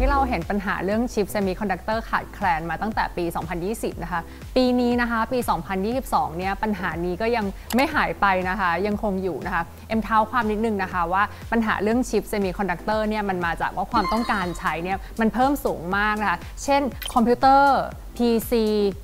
ที่เราเห็นปัญหาเรื่องชิปเซมิคอนดักเตอร์ขาดแคลนมาตั้งแต่ปี 2020 นะคะ ปีนี้นะคะปี 2022 เนี่ยปัญหานี้ก็ยังไม่หายไปนะคะ ยังคงอยู่นะคะ เอ็มเท้าความนิดนึงนะคะว่าปัญหาเรื่องชิปเซมิคอนดักเตอร์เนี่ยมันมาจากว่าความต้องการใช้เนี่ยมันเพิ่มสูงมากนะคะ เช่นคอมพิวเตอร์ PC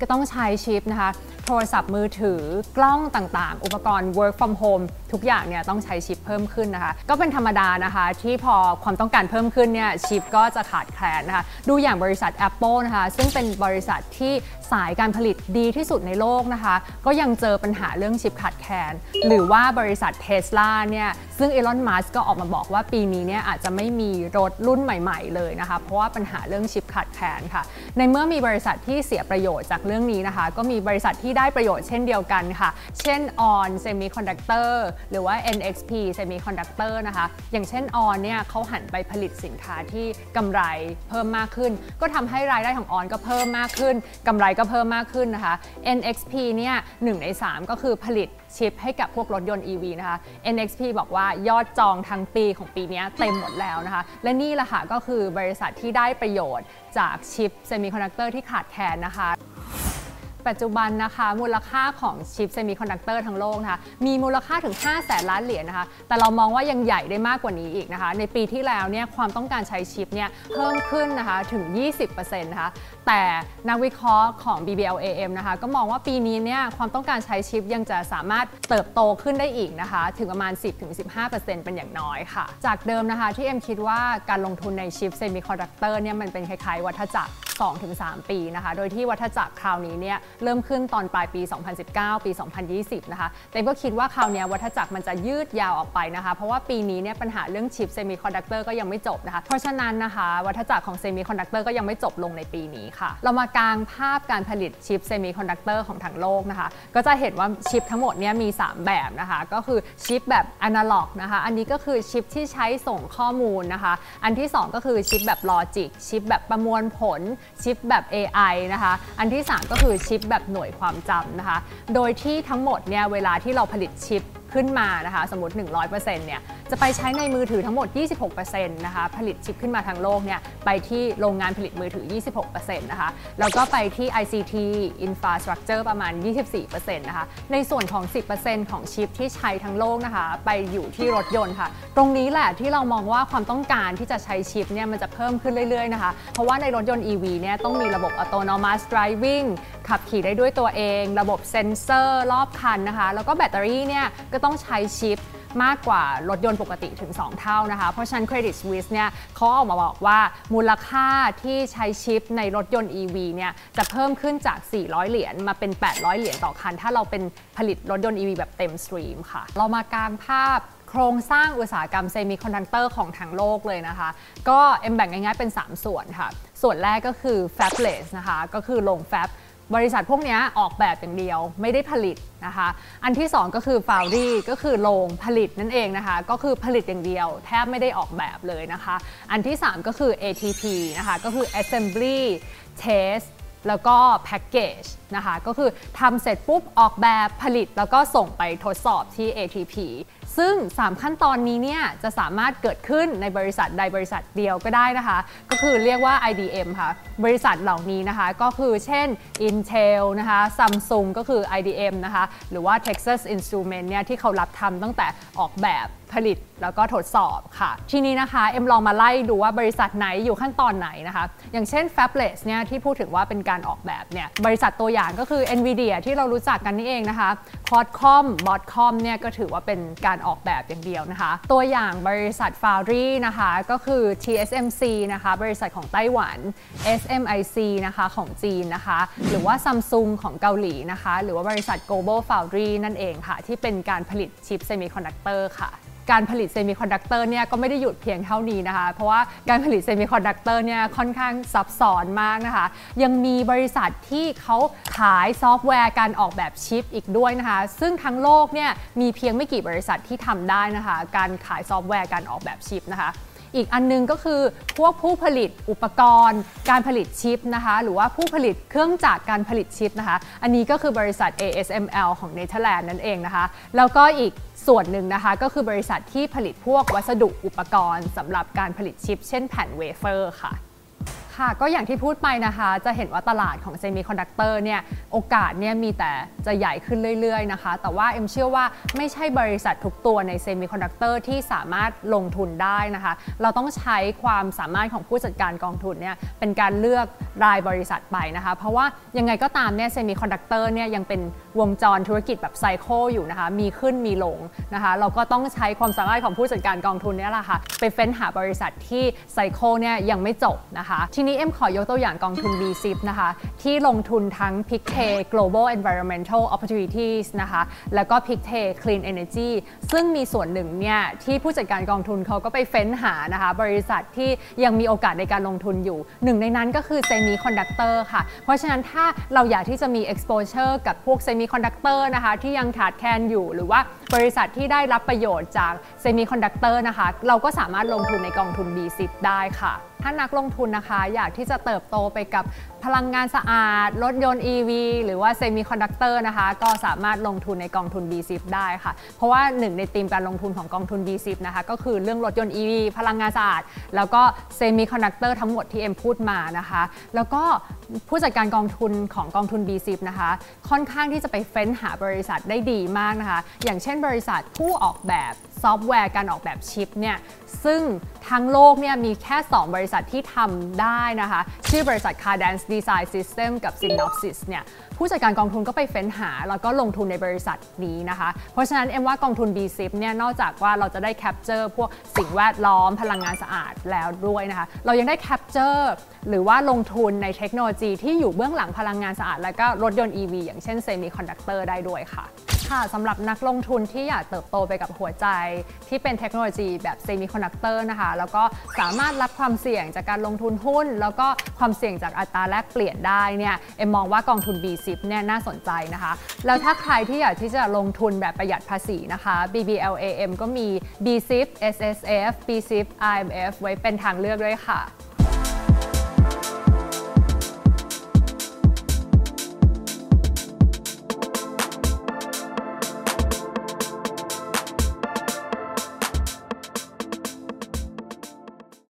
ก็ต้องใช้ชิปนะคะ โทรศัพท์มือถือกล้องต่างๆ อุปกรณ์ work from home ทุกอย่างเนี่ยต้องใช้ชิปเพิ่มขึ้นนะคะ ก็เป็นธรรมดานะคะ ที่พอความต้องการเพิ่มขึ้นเนี่ยชิปก็จะขาดแคลนนะคะ ดูอย่างบริษัท Apple นะคะ ซึ่งเป็นบริษัทที่สายการผลิตดีที่สุดในโลกนะคะ ก็ยังเจอปัญหาเรื่องชิปขาดแคลนหรือว่าบริษัท Tesla เนี่ยซึ่งอีลอนมัสก็ออกมาบอกว่าปีนี้เนี่ยอาจจะไม่มีรถรุ่นใหม่ ๆ เลยนะคะ เพราะว่าปัญหาเรื่องชิปขาดแคลนค่ะ ในเมื่อมีบริษัทที่เสียประโยชน์จากเรื่องนี้นะคะ ก็มีบริษัทที่ได้ประโยชน์เช่นเดียวกันค่ะ เช่น ON Semiconductor หรือว่า NXP Semiconductor นะคะ อย่างเช่น ON เนี่ยเขาหันไปผลิตสินค้าที่กำไรเพิ่มมากขึ้น ก็ทำให้รายได้ของ ON ก็เพิ่มมากขึ้นกำไรก็เพิ่มมากขึ้นนะคะ NXP เนี่ยหนึ่งใน 3 ก็คือผลิตชิปให้กับพวกรถยนต์ EV นะคะ NXP บอกว่ายอดจองทั้งปีของปีนี้เต็มหมดแล้วนะคะ และนี่แหละค่ะก็คือบริษัทที่ได้ประโยชน์จากชิปเซมิคอนดักเตอร์ที่ขาดแคลนนะคะ ปัจจุบันนะคะมูลค่าของชิปเซมิคอนดักเตอร์ทั้งโลกนะคะมีมูลค่าถึง5แสนล้านเหรียญนะคะแต่เรามองว่ายังใหญ่ได้มากกว่านี้อีกนะคะในปีที่แล้วเนี่ยความต้องการใช้ชิปเนี่ยเพิ่มขึ้นนะคะถึง 20%นะคะแต่นักวิเคราะห์ของ BBLAM นะคะก็มองว่าปีนี้เนี่ยความต้องการใช้ชิปยังจะสามารถเติบโตขึ้นได้อีกนะคะถึงประมาณ 10-15%เป็นอย่างน้อยค่ะ จากเดิมนะคะที่เอ็มคิดว่าการลงทุนในชิปเซมิคอนดักเตอร์เนี่ยมันเป็นคล้ายๆวัฏจักร2-3 ปีนะคะ โดยที่วัฏจักรคราวนี้เนี่ยเริ่มขึ้นตอนปลายปี 2019 ปี 2020 นะคะ แต่ก็คิดว่าคราวนี้วัฏจักรมันจะยืดยาวออกไปนะคะ เพราะว่าปีนี้เนี่ยปัญหาเรื่องชิปเซมิคอนดักเตอร์ก็ยังไม่จบนะคะ เพราะฉะนั้นนะคะ วัฏจักรของเซมิคอนดักเตอร์ก็ยังไม่จบลงในปีนี้ค่ะ เรามากางภาพการผลิตชิปเซมิคอนดักเตอร์ของทั้งโลกนะคะ ก็จะเห็นว่าชิปทั้งหมดเนี่ยมี 3 แบบนะคะ ก็คือชิปแบบอนาล็อกนะคะ อันนี้ก็คือชิปที่ใช้ส่งข้อมูลนะคะ อันที่ 2 ก็คือชิปแบบ logic ชิปแบบประมวลผลชิปแบบ AI นะคะ อันที่ 3 ก็คือชิปแบบหน่วยความจำนะคะ โดยที่ทั้งหมดเนี่ยเวลาที่เราผลิตชิปขึ้นมานะคะ สมมติ 100%เนี่ย จะไปใช้ในมือถือทั้งหมด 26%นะคะผลิตชิปขึ้นมาทั้งโลกเนี่ยไปที่โรงงานผลิตมือถือ 26%นะคะแล้วก็ไปที่ ICT Infrastructure ประมาณ 24%นะคะในส่วนของ 10%ของชิปที่ใช้ทั้งโลกนะคะไปอยู่ที่รถยนต์ค่ะ ตรงนี้แหละที่เรามองว่าความต้องการที่จะใช้ชิปเนี่ยมันจะเพิ่มขึ้นเรื่อยๆนะคะเพราะว่าในรถยนต์ EV เนี่ยต้องมีระบบ Autonomous Driving ขับขี่ได้ด้วยตัวเอง ระบบเซ็นเซอร์รอบคันนะคะ แล้วก็แบตเตอรี่เนี่ยก็ต้องใช้ชิป มากกว่ารถยนต์ปกติถึง 2 เท่านะคะ เพราะฉะนั้น Credit Suisse เนี่ยเขาออกมาบอกว่ามูลค่าที่ใช้ชิปในรถยนต์ EV เนี่ยจะเพิ่มขึ้นจาก 400 เหรียญมาเป็น 800 เหรียญต่อคัน ถ้าเราเป็นผลิตรถยนต์ EV แบบเต็ม steam ค่ะ เรามากางภาพโครงสร้างอุตสาหกรรมเซมิคอนดักเตอร์ของทั้งโลกเลยนะคะ ก็เอ็มแบ่งง่ายๆเป็น 3 ส่วนค่ะ ส่วนแรกก็คือ fabless นะคะ ก็คือโรง fab บริษัทพวกนี้ออกแบบอย่างเดียวไม่ได้ผลิตนะคะ อันที่ 2 ก็คือ foundry ก็คือโรงผลิตนั่นเองนะคะ ก็คือผลิตอย่างเดียว แทบไม่ได้ออกแบบเลยนะคะ อันที่ 3 ก็คือ ATP นะคะ ก็คือ assembly test แล้วก็ package นะคะ ก็คือทำเสร็จปุ๊บออกแบบผลิต แล้วก็ส่งไปทดสอบที่ ATP ซึ่ง 3 ขั้นตอนนี้เนี่ยจะสามารถเกิดขึ้นในบริษัทใดบริษัทเดียวก็ได้นะคะ ก็คือเรียกว่า IDM ค่ะ บริษัทเหล่านี้นะคะก็คือเช่น Intel นะคะ Samsung ก็คือ IDM นะคะ หรือว่า Texas Instruments เนี่ยที่เขารับทำตั้งแต่ออกแบบ ผลิตแล้วก็ทดสอบค่ะ ทีนี้นะคะเอ็มลองมาไล่ดูว่าบริษัทไหนอยู่ขั้นตอนไหนนะคะ อย่างเช่น Fabless เนี่ยที่พูดถึงว่าเป็นการออกแบบเนี่ยบริษัทตัวอย่างก็คือ NVIDIA ที่เรารู้จักกันนี่เองนะคะ Qualcomm Broadcom เนี่ยก็ถือว่าเป็นการออกแบบอย่างเดียวนะคะ ตัวอย่างบริษัท Foundry นะคะก็คือ TSMC นะคะบริษัทของไต้หวัน SMIC นะคะของจีนนะคะ หรือว่า Samsung ของเกาหลีนะคะ หรือว่าบริษัท Global Foundry นั่นเองค่ะ ที่เป็นการผลิตชิปเซมิคอนดักเตอร์ค่ะ การผลิตเซมิคอนดักเตอร์เนี่ยก็ไม่ได้หยุดเพียงเท่านี้นะคะ เพราะว่าการผลิตเซมิคอนดักเตอร์เนี่ยค่อนข้างซับซ้อนมากนะคะ ยังมีบริษัทที่เขาขายซอฟต์แวร์การออกแบบชิปอีกด้วยนะคะ ซึ่งทั้งโลกเนี่ยมีเพียงไม่กี่บริษัทที่ทำได้นะคะ การขายซอฟต์แวร์การออกแบบชิปนะคะ อีกอันนึงก็คือพวกผู้ผลิตอุปกรณ์ การผลิตชิปนะคะหรือว่าผู้ผลิตเครื่องจักรการผลิตชิปนะคะ อันนี้ก็คือบริษัท ASML ของเนเธอร์แลนด์นั่นเองนะคะ แล้วก็อีกส่วนหนึ่งนะคะก็คือบริษัทที่ผลิตพวกวัสดุอุปกรณ์สำหรับการผลิตชิป เช่นแผ่นเวเฟอร์ค่ะ ค่ะก็อย่างที่พูดไปนะคะ จะเห็นว่าตลาดของเซมิคอนดักเตอร์เนี่ยโอกาสเนี่ยมีแต่จะใหญ่ขึ้นเรื่อยๆนะคะ แต่ว่าเอ็มเชื่อว่าไม่ใช่บริษัททุกตัวในเซมิคอนดักเตอร์ที่สามารถลงทุนได้นะคะ เราต้องใช้ความสามารถของผู้จัดการกองทุนเนี่ยเป็นการเลือกรายบริษัทไปนะคะ เพราะว่ายังไงก็ตามเนี่ยเซมิคอนดักเตอร์เนี่ยยังเป็นวงจรธุรกิจแบบไซเคิลอยู่นะคะ มีขึ้นมีลงนะคะ เราก็ต้องใช้ความสามารถของผู้จัดการกองทุนเนี่ยแหละค่ะไปเฟ้นหาบริษัทที่ไซเคิลเนี่ยยังไม่จบนะคะทีนี้เอ็มขอยกตัวอย่างกองทุน b ี i p นะคะ ที่ลงทุนทั้ง p i c t e Global Environmental Opportunities นะคะ แล้วก็ p i c t e Clean Energy ซึ่งมีส่วนหนึ่งเนี่ย ที่ผู้จัดการกองทุนเขาก็ไปเฟ้นหานะคะ บริษัทที่ยังมีโอกาสในการลงทุนอยู่ หนึ่งในนั้นก็คือ Semiconductor ค่ะ เพราะฉะนั้นถ้าเราอยากที่จะมี exposure กับพวก Semiconductor นะคะ ที่ยังขาดแคลนอยู่หรือว่า บริษัทที่ได้รับประโยชน์จากเซมิคอนดักเตอร์นะคะ เราก็สามารถลงทุนในกองทุน B10 ได้ค่ะ ถ้านักลงทุนนะคะ อยากที่จะเติบโตไปกับ พลังงานสะอาด รถยนต์ EV หรือว่าเซมิคอนดักเตอร์นะคะ ก็สามารถลงทุนในกองทุน B10 ได้ค่ะ เพราะว่าหนึ่งในธีมการลงทุนของกองทุน B10 นะคะ ก็คือเรื่องรถยนต์ EV พลังงานสะอาด แล้วก็เซมิคอนดักเตอร์ทั้งหมดที่เอ็มพูดมานะคะ แล้วก็ผู้จัดการกองทุนของกองทุน B10 นะคะ ค่อนข้างที่จะไปเฟ้นหาบริษัทได้ดีมากนะคะ อย่างเช่นบริษัทผู้ออกแบบ ซอฟต์แวร์การออกแบบชิปเนี่ยซึ่งทั้งโลกเนี่ยมีแค่ 2 บริษัทที่ทำได้นะคะ ชื่อบริษัท Cadence Design System กับ Synopsys เนี่ยผู้จัดการกองทุนก็ไปเฟ้นหา แล้วก็ลงทุนในบริษัทนี้นะคะ เพราะฉะนั้นเอ็มว่ากองทุน B10 เนี่ยนอกจากว่าเราจะได้ capture พวกสิ่งแวดล้อมพลังงานสะอาดแล้วด้วยนะคะ เรายังได้ capture หรือว่าลงทุนในเทคโนโลยีที่อยู่เบื้องหลังพลังงานสะอาด และก็รถยนต์ EV อย่างเช่นเซมิคอนดักเตอร์ได้ด้วยค่ะ ค่ะสำหรับนักลงทุนที่อยากเติบโตไปกับหัวใจ ที่เป็นเทคโนโลยีแบบเซมิคอนดักเตอร์นะคะ แล้วก็สามารถรับความเสี่ยงจากการลงทุนหุ้น แล้วก็ความเสี่ยงจากอัตราแลกเปลี่ยนได้เนี่ยเอ็มมองว่ากองทุน B10 เนี่ยน่าสนใจนะคะ แล้วถ้าใครที่อยากที่จะลงทุนแบบประหยัดภาษีนะคะ BBLAM ก็มี B10 SSF B10 IMF ไว้เป็นทางเลือกด้วยค่ะ